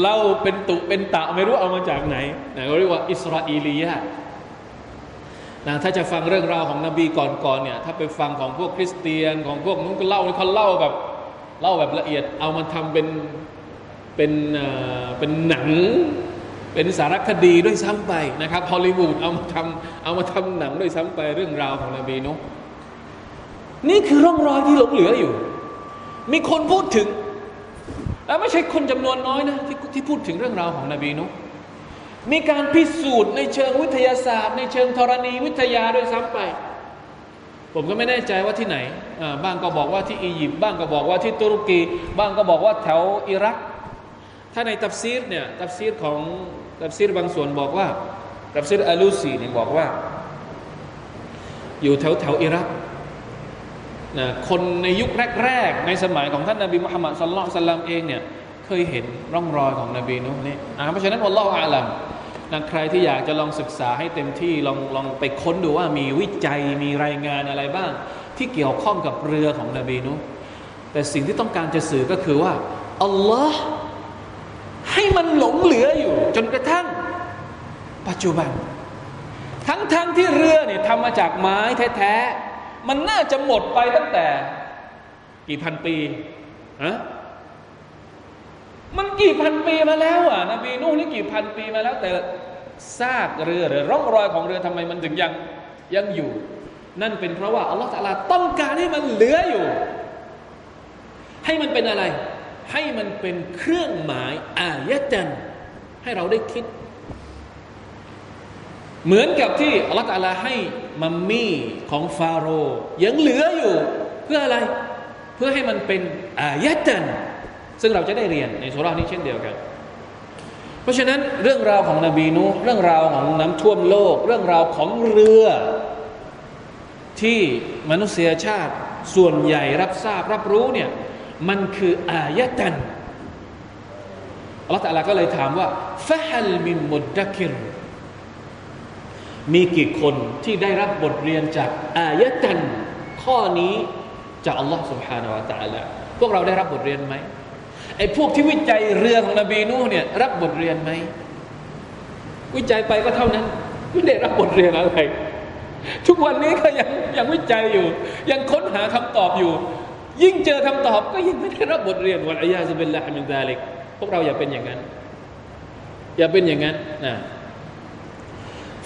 เล่าเป็นตุเป็นตะไม่รู้เอามาจากไหนนะเรียกว่า อิสราเอลียะ นะถ้าจะฟังเรื่องราวของนบีก่อนๆเนี่ยถ้าไปฟังของพวกคริสเตียนของพวกนู้นก็เล่าเขาเล่าแบบเล่าแบบละเอียด เอามาทำเป็นเป็นเป็นหนัง เป็นสารคดีด้วยซ้ำไปนะครับฮอลลีวูดเอามาทำเอามาทำหนังด้วยซ้ำไปเรื่องราวของนบีนุนี่คือร่องรอยที่หลงเหลืออยู่ มีคนพูดถึง แล้วไม่ใช่คนจำนวนน้อยนะที่ที่พูดถึงเรื่องราวของนบีนุ มีการพิสูจน์ในเชิงวิทยาศาสตร์ ในเชิงธรณีวิทยาด้วยซ้ำไป ผมก็ไม่แน่ใจว่าที่ไหน บ้างก็บอกว่าที่อียิปต์บ้างก็บอกว่าที่ตุรกี บ้างก็บอกว่าแถวอิรัก ถ้าในตัฟซีรเนี่ยตัฟซีรของตัฟซีรบางส่วนบอกว่าตัฟซีรอัลูซีเนี่ยบอกว่า อยู่แถวแถวอิรักนะคนในยุคแรกๆ ในสมัยของท่านนาบีมุฮัมมัดสุลลัลสลัมเองเนี่ยเคยเห็นร่องรอยของนบีนูห์นี่เพราะฉะนั้นอัลลอฮฺอาลัม นะใครที่อยากจะลองศึกษาให้เต็มที่ลองลองไปค้นดูว่ามีวิจัยมีรายงานอะไรบ้าง ที่เกี่ยวข้องกับเรือของนบีนุแต่สิ่งที่ต้องการจะสื่อก็คือว่าอัลลอฮ์ให้มันหลงเหลืออยู่ จนกระทั่ง ปัจจุบัน ทั้งๆทที่เรือเนี่ยทำมาจากไม้แท้ๆมันน่าจะหมดไปตั้งแต่ กี่พันปีฮะมันกี่พันปีมาแล้วอะนบีนู่นนี่กี่พันปีมาแล้วแต่ ซากเรือหรือร่องรอยของเรือทำไมมันถึงยังยังอยู่ นั่นเป็นเพราะว่าอัลลอฮฺตะลาต้องการให้มันเหลืออยู่ ให้มันเป็นอะไร ให้มันเป็นเครื่องหมายอายะจันให้เราได้คิด เหมือนกับที่อัลลอฮฺตาลาให้มัมมี่ของฟาโรห์ยังเหลืออยู่ เพื่ออะไร เพื่อให้มันเป็นอายะจันซึ่งเราจะได้เรียนในสุรานี้เช่นเดียวกัน เพราะฉะนั้นเรื่องราวของนบีนูเรื่องราวของน้ำท่วมโลก เรื่องราวของเรือ ที่มนุษยชาติส่วนใหญ่รับทราบรับรู้เนี่ยมันคืออายะตัน ลลอฮฺตะลาก็เลยถามว่าฟะฮัลมินมุดดักิรมีกี่คนที่ได้รับบทเรียนจากอายะตันข้อนี้จากอัลลอฮ์ سبحانه และ تعالى พวกเราได้รับบทเรียนไหม ไอ้พวกที่วิจัยเรือของนบีนูเนี่ยรับบทเรียนไหมวิจัยไปก็เท่านั้น ไม่ได้รับบทเรียนอะไร ทุกวันนี้ก็ยังยังวิจัยอยู่ ยังค้นหาคำตอบอยู่ ยิ่งเจอคำตอบก็ยิ่งไม่ได้รับบทเรียนวันอายาสุบิลลาฮิมินซาลิกพวกเราอย่าเป็นอย่างนั้น อย่าเป็นอย่างนั้นนะ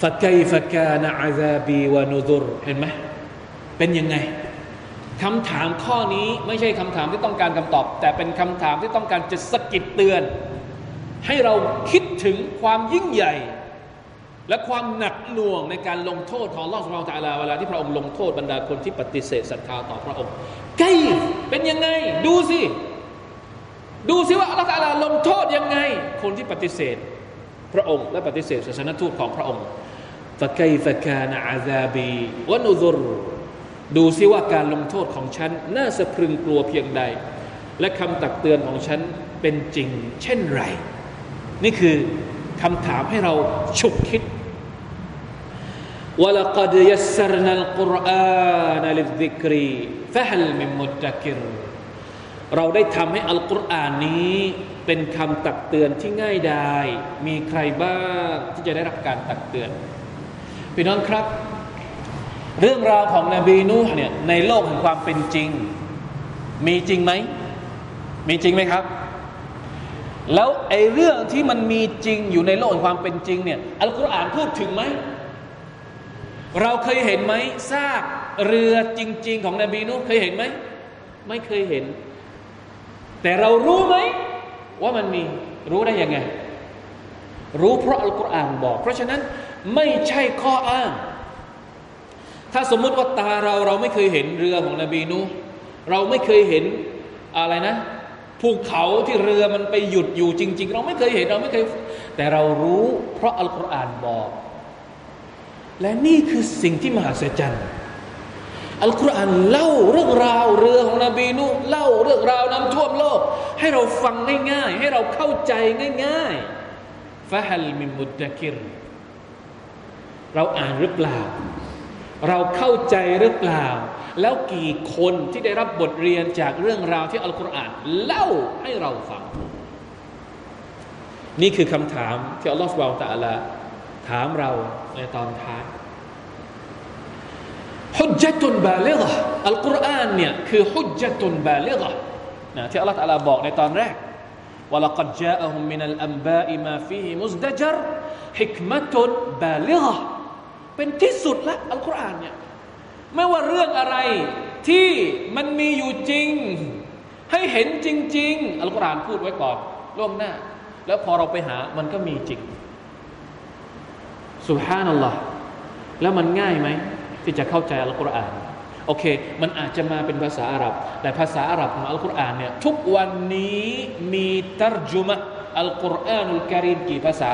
ฟะไกฟะกานะอาซาบีวานุดุรเห็นไหมเป็นยังไง คำถามข้อนี้ไม่ใช่คำถามที่ต้องการคำตอบ แต่เป็นคำถามที่ต้องการจะสะกิดเตือน ให้เราคิดถึงความยิ่งใหญ่ และความหนักหน่วงในการลงโทษของลอสเราตาลาเวลาที่พระองค์ลงโทษบรรดาคนที่ปฏิเสธศรัทธาต่อพระองค์ไกเป็นยังไง ดูสิ ดูสิว่าอัลลอฮฺลงโทษยังไง คนที่ปฏิเสธพระองค์ และปฏิเสธศาสนทูตของพระองค์ฟะไก ดูซิว่าการลงโทษของฉันน่าสะพรึงกลัวเพียงใด และคำตักเตือนของฉันเป็นจริง เช่นไร นี่คือคำถามให้เราฉุกคิด ولقد يسرنا القرآن للذكر فهل من مدكر เราได้ทำให้อัลกุรอานนี้เป็นคำตักเตือนที่ง่ายดาย มีใครบ้างที่จะได้รับการตักเตือน พี่น้องครับ เรื่องราวของนบีนูห์เนี่ยในโลกแห่งความเป็นจริง มีจริงไหม มีจริงไหมครับ แล้วไอ้เรื่องที่มันมีจริงอยู่ในโลกแห่งความเป็นจริงเนี่ยอัลกุรอานพูดถึงไหม เราเคยเห็นไหมซากเรือจริง ๆ ของนบีนูห์เคยเห็นไหม ไม่เคยเห็น แต่เรารู้ไหมว่ามันมีรู้ได้ยังไง รู้เพราะอัลกุรอานบอก เพราะฉะนั้นไม่ใช่ข้ออ้าง ถ้าสมมุติว่าตาเราเราไม่เคยเห็นเรือของนบีนูเราไม่เคยเห็นอะไรนะภูเขาที่เรือมันไปหยุดอยู่จริง ๆ เราไม่เคยเห็นเราไม่เคย แต่เรารู้เพราะอัลกุรอานบอก และนี่คือสิ่งที่มหัศจรรย์อัลกุรอานเล่าเรื่องราวเรือของนบีนูเล่าเรื่องราวน้ำท่วมโลก ให้เราฟังง่ายๆ ให้เราเข้าใจง่ายๆฟะฮัลมิมุดดะกิรเราอ่านหรือเปล่า เราเข้าใจหรือเปล่า แล้วกี่คนที่ได้รับบทเรียนจากเรื่องราวที่อัลกุรอานเล่าให้เราฟัง นี่คือคำถามที่อัลลอฮฺวาตะละถามเราในตอนท้ายฮุจจตุนบาลิละอัลกุรอานเนี่ยคือฮุจจตุนบาลิละนะที่อัลลอฮฺตะลาบอกในตอนแรกว่าละกัดจาอฮุมมินัลอัมบาอิมาฟีมุสดะจรฮิกมะตุนบาลิละ เป็นที่สุดละอัลกุรอานเนี่ยไม่ว่าเรื่องอะไรที่มันมีอยู่จริง ให้เห็นจริง ๆ อัลกุรอานพูดไว้ก่อนล่วงหน้า แล้วพอเราไปหามันก็มีจริงสุฮานัลลอฮ์แล้วมันง่ายไหมที่จะเข้าใจอัลกุรอานโอเค มันอาจจะมาเป็นภาษาอาหรับ แต่ภาษาอาหรับของอัลกุรอานเนี่ยทุกวันนี้มีตรจุมะอัลกุรอานุลกิริมกี่ภาษา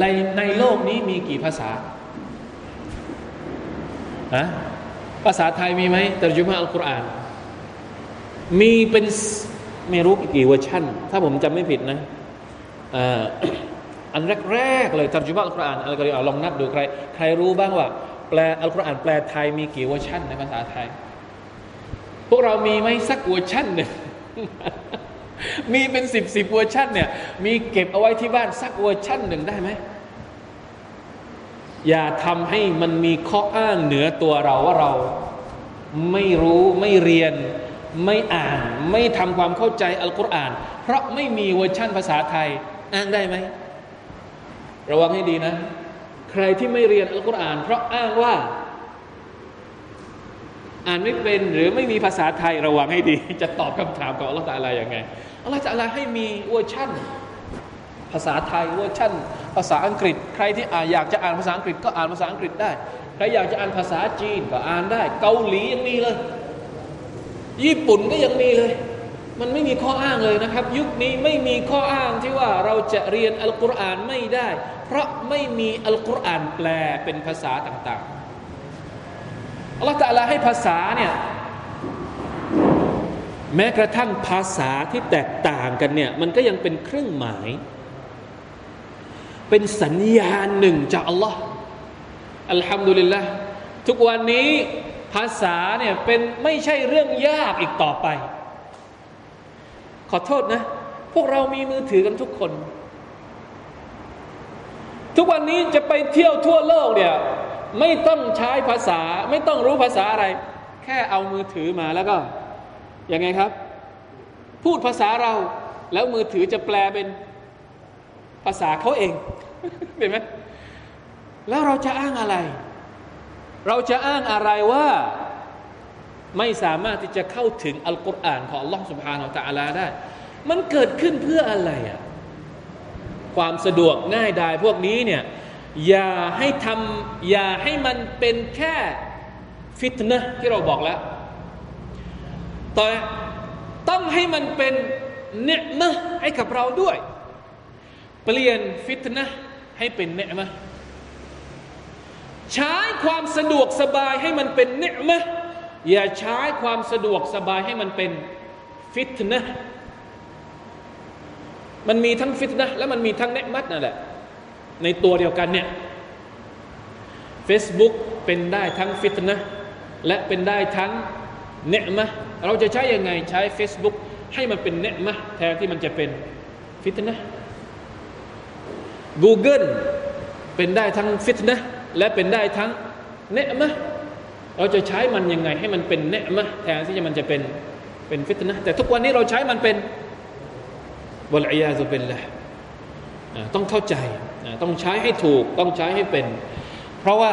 ในในโลกนี้มีกี่ภาษาอะภาษาไทยมีไหมตรจุมาอัลกุรอาน มีเป็นไม่รู้กี่เวอร์ชันถ้าผมจำไม่ผิดนะอันแรกๆเลยตรจุมาอัลกุรอานอะไรก็ลองนับดูใคร ใครรู้บ้างว่า แปลอัลกุรอานแปลไทยมีกี่เวอร์ชันในภาษาไทย พวกเรามีไหมสักเวอร์ชันหนึ่ง มีเป็นสิบสิบเวอร์ชันเนี่ยมีเก็บเอาไว้ที่บ้านสักเวอร์ชันหนึ่งได้ไหมอย่าทำให้มันมีข้ออ้างเหนือตัวเราว่าเรา ไม่รู้ไม่เรียน ไม่อ่าน ไม่ทำความเข้าใจอัลกุรอาน เพราะไม่มีเวอร์ชั่นภาษาไทยอ้างได้ไหมระวังให้ดีนะ ใครที่ไม่เรียนอัลกุรอาน เพราะอ้างว่า อ่านไม่เป็นหรือไม่มีภาษาไทยระวังให้ดี จะตอบคำถามของอัลลอฮฺอะไรยังไงอัลลอฮฺจะอะไรให้มีเวอร์ชั่น ภาษาไทยเวอร์ชั่น ภาษาอังกฤษ ใครที่อ่านอยากจะอ่านภาษาอังกฤษก็อ่านภาษาอังกฤษได้ใครอยากจะอ่านภาษาจีนก็อ่านได้ เกาหลียังมีเลย ญี่ปุ่นก็ยังมีเลย มันไม่มีข้ออ้างเลยนะครับ ยุคนี้ไม่มีข้ออ้างที่ว่าเราจะเรียนอัลกุรอานไม่ได้ เพราะไม่มีอัลกุรอานแปลเป็นภาษาต่างๆ อัลลอฮฺตะลาให้ภาษาเนี่ยแม้กระทั่งภาษาที่แตกต่างกันเนี่ยมันก็ยังเป็นเครื่องหมาย เป็นสัญญาณหนึ่งจากอัลลอฮ์อัลฮัมดุลิลละทุกวันนี้ภาษาเนี่ยเป็นไม่ใช่เรื่องยากอีกต่อไป ขอโทษนะ พวกเรามีมือถือกันทุกคน ทุกวันนี้จะไปเที่ยวทั่วโลกเนี่ย ไม่ต้องใช้ภาษา ไม่ต้องรู้ภาษาอะไร แค่เอามือถือมาแล้วก็ยังไงครับ พูดภาษาเรา แล้วมือถือจะแปลเป็นภาษาเขาเองเห็นไหมแล้วเราจะอ้างอะไร เราจะอ้างอะไรว่าไม่สามารถที่จะเข้าถึงอัลกุรอานของอัลลอฮ์สุบฮานาอัลตะอาลาได้ มันเกิดขึ้นเพื่ออะไรอะความสะดวกง่ายดายพวกนี้เนี่ย อย่าให้ทำอย่าให้มันเป็นแค่ฟิตนะที่เราบอกแล้วต่ต้องให้มันเป็นเนืมะให้กับเราด้วย เปลี่ยนฟิตนะให้เป็นเนืมะใช้ความสะดวกสบายให้มันเป็นเนืมะอย่าใช้ความสะดวกสบายให้มันเป็นฟิตนะมันมีทั้งฟิตนะและมันมีทั้งเนืมัดนั่นแหละ ในตัวเดียวกันเนี่ย Facebook เป็นได้ทั้งฟิตนะและเป็นได้ทั้งเนืมะเราจะใช้ยังไงใช้ Facebook ให้มันเป็นเนืมะแทนที่มันจะเป็นฟิตนะ Google เป็นได้ทั้งฟิตนะและเป็นได้ทั้งเนืมะเราจะใช้มันยังไงให้มันเป็นเนืมะแทนที่จะมันจะเป็นเป็นฟิตนะแต่ทุกวันนี้เราใช้มันเป็นบลอยาซุเป็นละต้องเข้าใจ ต้องใช้ให้ถูกต้องใช้ให้เป็น เพราะว่า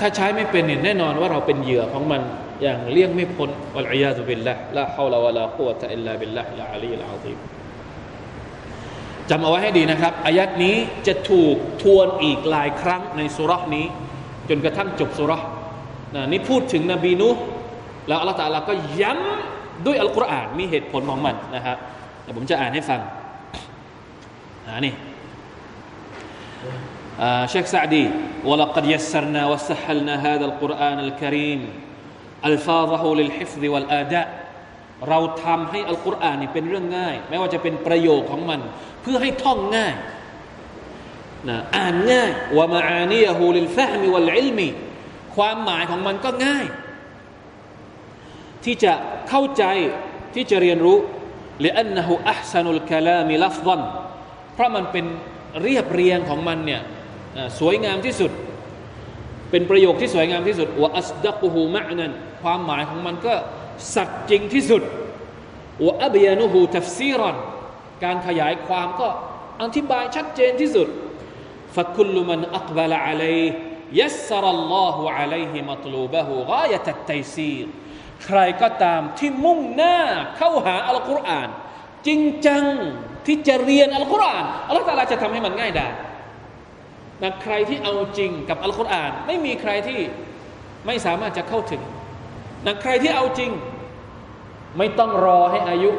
ถ้าใช้ไม่เป็นเนี่ยแน่นอนว่าเราเป็นเหยื่อของมันอย่างเลี่ยงไม่พ้นวัลอยาตุบิลละละฮาวลาวะลากุวะตะอิลลาบิลละละอัลีลอาซีมจำเอาไว้ให้ดีนะครับ อายัดนี้จะถูกทวนอีกหลายครั้งในสุรานี้ จนกระทั่งจบสุรานะนี่พูดถึงนบีนูแล้วอัลลอฮฺตาลาก็ย้ำด้วยอัลกุรอานมีเหตุผลของมันนะครับเดี๋ยวผมจะอ่านให้ฟังอ่านี่ เชคซาดี ولقد يسرنا وسهلنا هذا القرآن الكريم ألفاظه للحفظ والآداء เราทำให้อัลกุรอานนี่เป็นเรื่องง่าย ไม่ว่าจะเป็นประโยคของมัน เพื่อให้ท่องง่ายนะอ่านง่ายว่ามาอานียฮูลิลฟะมิวัลอิลมีความหมายของมันก็ง่าย ที่จะเข้าใจที่จะเรียนรู้ลอันนหูอัพสันุลคลามิลัฟดันเพราะมันเป็นเรียบเรียงของมันเนี่ย สวยงามที่สุด เป็นประโยคที่สวยงามที่สุดว่าอัสดักุฮูมะนันความหมายของมันก็สัตย์จริงที่สุดว่าอับยานุฮูทัฟซีรอนการขยายความก็อธิบายชัดเจนที่สุดฟักุลุมันอักบะลอะลัยยัสรัลลอฮุอะลัยฮิมัตลูบะฮูกายะตัตไตซีรใครก็ตามที่มุ่งหน้าเข้าหาอัลกุรอาน จริงจังที่จะเรียนอัลกุรอานอัลลอฮฺตาลาจะทำให้มันง่ายได้ นะใครที่เอาจริงกับอัลกุรอาน ไม่มีใครที่ไม่สามารถจะเข้าถึงนะใครที่เอาจริง ไม่ต้องรอให้อายุ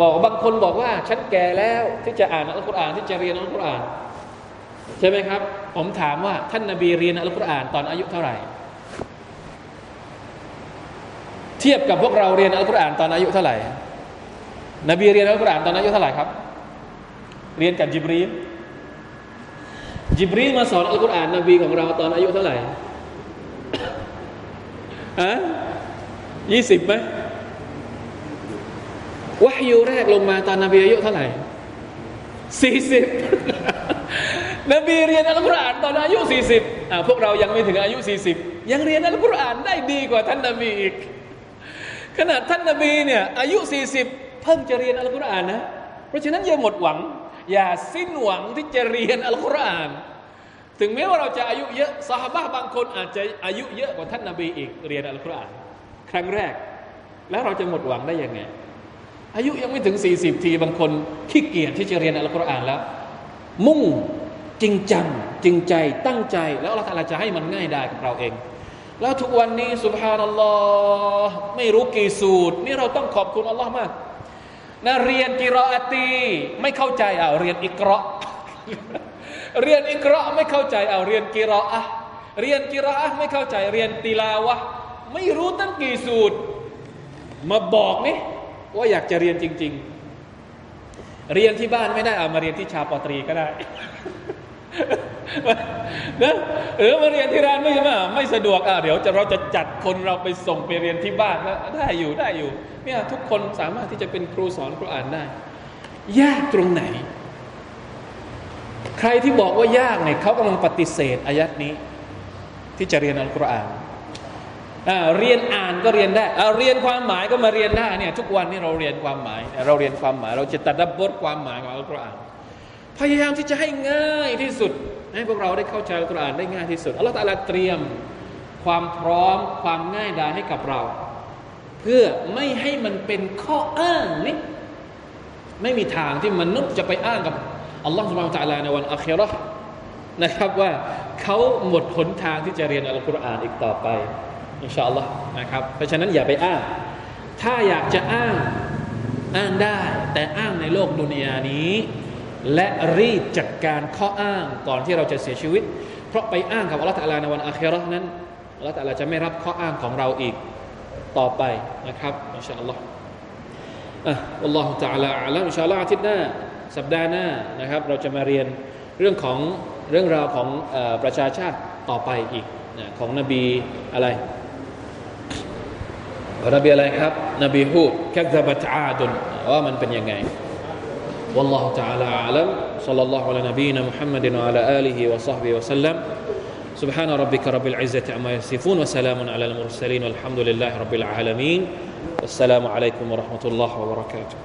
บอกบางคนบอกว่าฉันแก่แล้วที่จะอ่านอัลกุรอานที่จะเรียนอัลกุรอานใช่ไหมครับ ผมถามว่าท่านนาบีเรียนอัลกุรอานตอนอายุเท่าไหร่ เทียบกับพวกเราเรียนอัลกุรอานตอนอายุเท่าไหร่ นบีเรียนอัลกุรอานตอนอายุเท่าไหร่ครับ เรียนกับจิบรีล จิบรีมาสอนอัลกุรอานนบีของเราตอนอายุเท่าไหร่อะยี่สิบไหมวะฮยูแรกลงมาตอนนบีอายุเท่าไหร่สี่สิบนบีเรียนอัลกุรอานตอนอายุสี่สิบอ่าพวกเรายังไม่ถึงอายุสี่สิบยังเรียนอัลกุรอานได้ดีกว่าท่านนบีอีก ขนาดท่านนบีเนี่ยอายุ40เพิ่งจะเรียนอัลกุรอานนะ เพราะฉะนั้นอย่าหมดหวัง อย่าสิ้นหวังที่จะเรียนอัลกุรอาน ถึงแม้ว่าเราจะอายุเยอะสหบาบางคนอาจจะอายุเยอะกว่าท่านนบีอีกเรียนอัลกุรอาน ครั้งแรก แล้วเราจะหมดหวังได้ยังไง อายุยังไม่ถึง 40 ทีบางคนขี้เกียจที่จะเรียนอัลกุรอานแล้ว มุ่งจริงจังจริงใจตั้งใจ แล้วเราจะให้มันง่ายได้กับเราเองแล้วทุกวันนี้สุบฮานัลลอฮ์ไม่รู้กี่สูตร นี่เราต้องขอบคุณอัลลอฮ์มาก นะเรียนกิรออตีไม่เข้าใจเอาเรียนอิกรอเรียนอิกรอไม่เข้าใจเอาเรียนกิรออะเรียนกิรออะไม่เข้าใจเรียนติลาวะไม่รู้ตั้งกี่สูตร มาบอกนี่ว่าอยากจะเรียนจริง ๆ เรียนที่บ้านไม่ได้เอามาเรียนที่ชาปตรีก็ได้ นะหรือมาเรียนที่ร้านไม่มาไม่สะดวกอะเดี๋ยวจะเราจะจัดคนเราไปส่งไปเรียนที่บ้านแล้วได้อยู่ได้อยู่เนี่ยทุกคนสามารถที่จะเป็นครูสอนครูอ่านได้ ยากตรงไหน ใครที่บอกว่ายากเนี่ยเขากำลังปฏิเสธอายัดนี้ ที่จะเรียนอัลกุรอานเรียนอ่านก็เรียนได้เรียนความหมายก็มาเรียนได้เนี่ยทุกวันนี้เราเรียนความหมาย เราเรียนความหมาย เราจะตัดดับบทความหมายของอัลกุรอาน พยายามที่จะให้ง่ายที่สุด ให้พวกเราได้เข้าใจอัลกุรอานได้ง่ายที่สุดอัลลอฮฺตะลาเตรียมความพร้อมความง่ายดายให้กับเรา เพื่อไม่ให้มันเป็นข้ออ้างนี่ไม่มีทางที่มนุษย์จะไปอ้างกับอัลลอฮฺสุบานตะลาในวันอัครานะครับว่าเขาหมดหนทางที่จะเรียนอัลกุรอานอีกต่อไปอินชาอัลลอฮ์นะครับเพราะฉะนั้นอย่าไปอ้าง ถ้าอยากจะอ้างอ้างได้ แต่อ้างในโลกดุนยานี้ และรีบจัดการข้ออ้างก่อนที่เราจะเสียชีวิต เพราะไปอ้างกับอัลลอฮฺตะลาในวันอาครานั้นอัลลอฮฺตะลาจะไม่รับข้ออ้างของเราอีกต่อไปนะครับอินชาอัลลอฮ์อะอัลลอฮฺตะลาอัลลอฮฺอินชาอัลลอฮ์อาทิตย์หน้าสัปดาห์หน้านะครับ เราจะมาเรียนเรื่องของเรื่องราวของประชาชาติต่อไปอีกของนบีอะไรนบีอะไรครับ นบีฮูดคัซบัตอาดุนว่ามันเป็นยังไง والله تعالى أعلم. صلى الله على نبينا محمد وعلى آله وصحبه وسلم. سبحان ربك رب العزة عما يصفون وسلام على المرسلين والحمد لله رب العالمين. والسلام عليكم ورحمة الله وبركاته.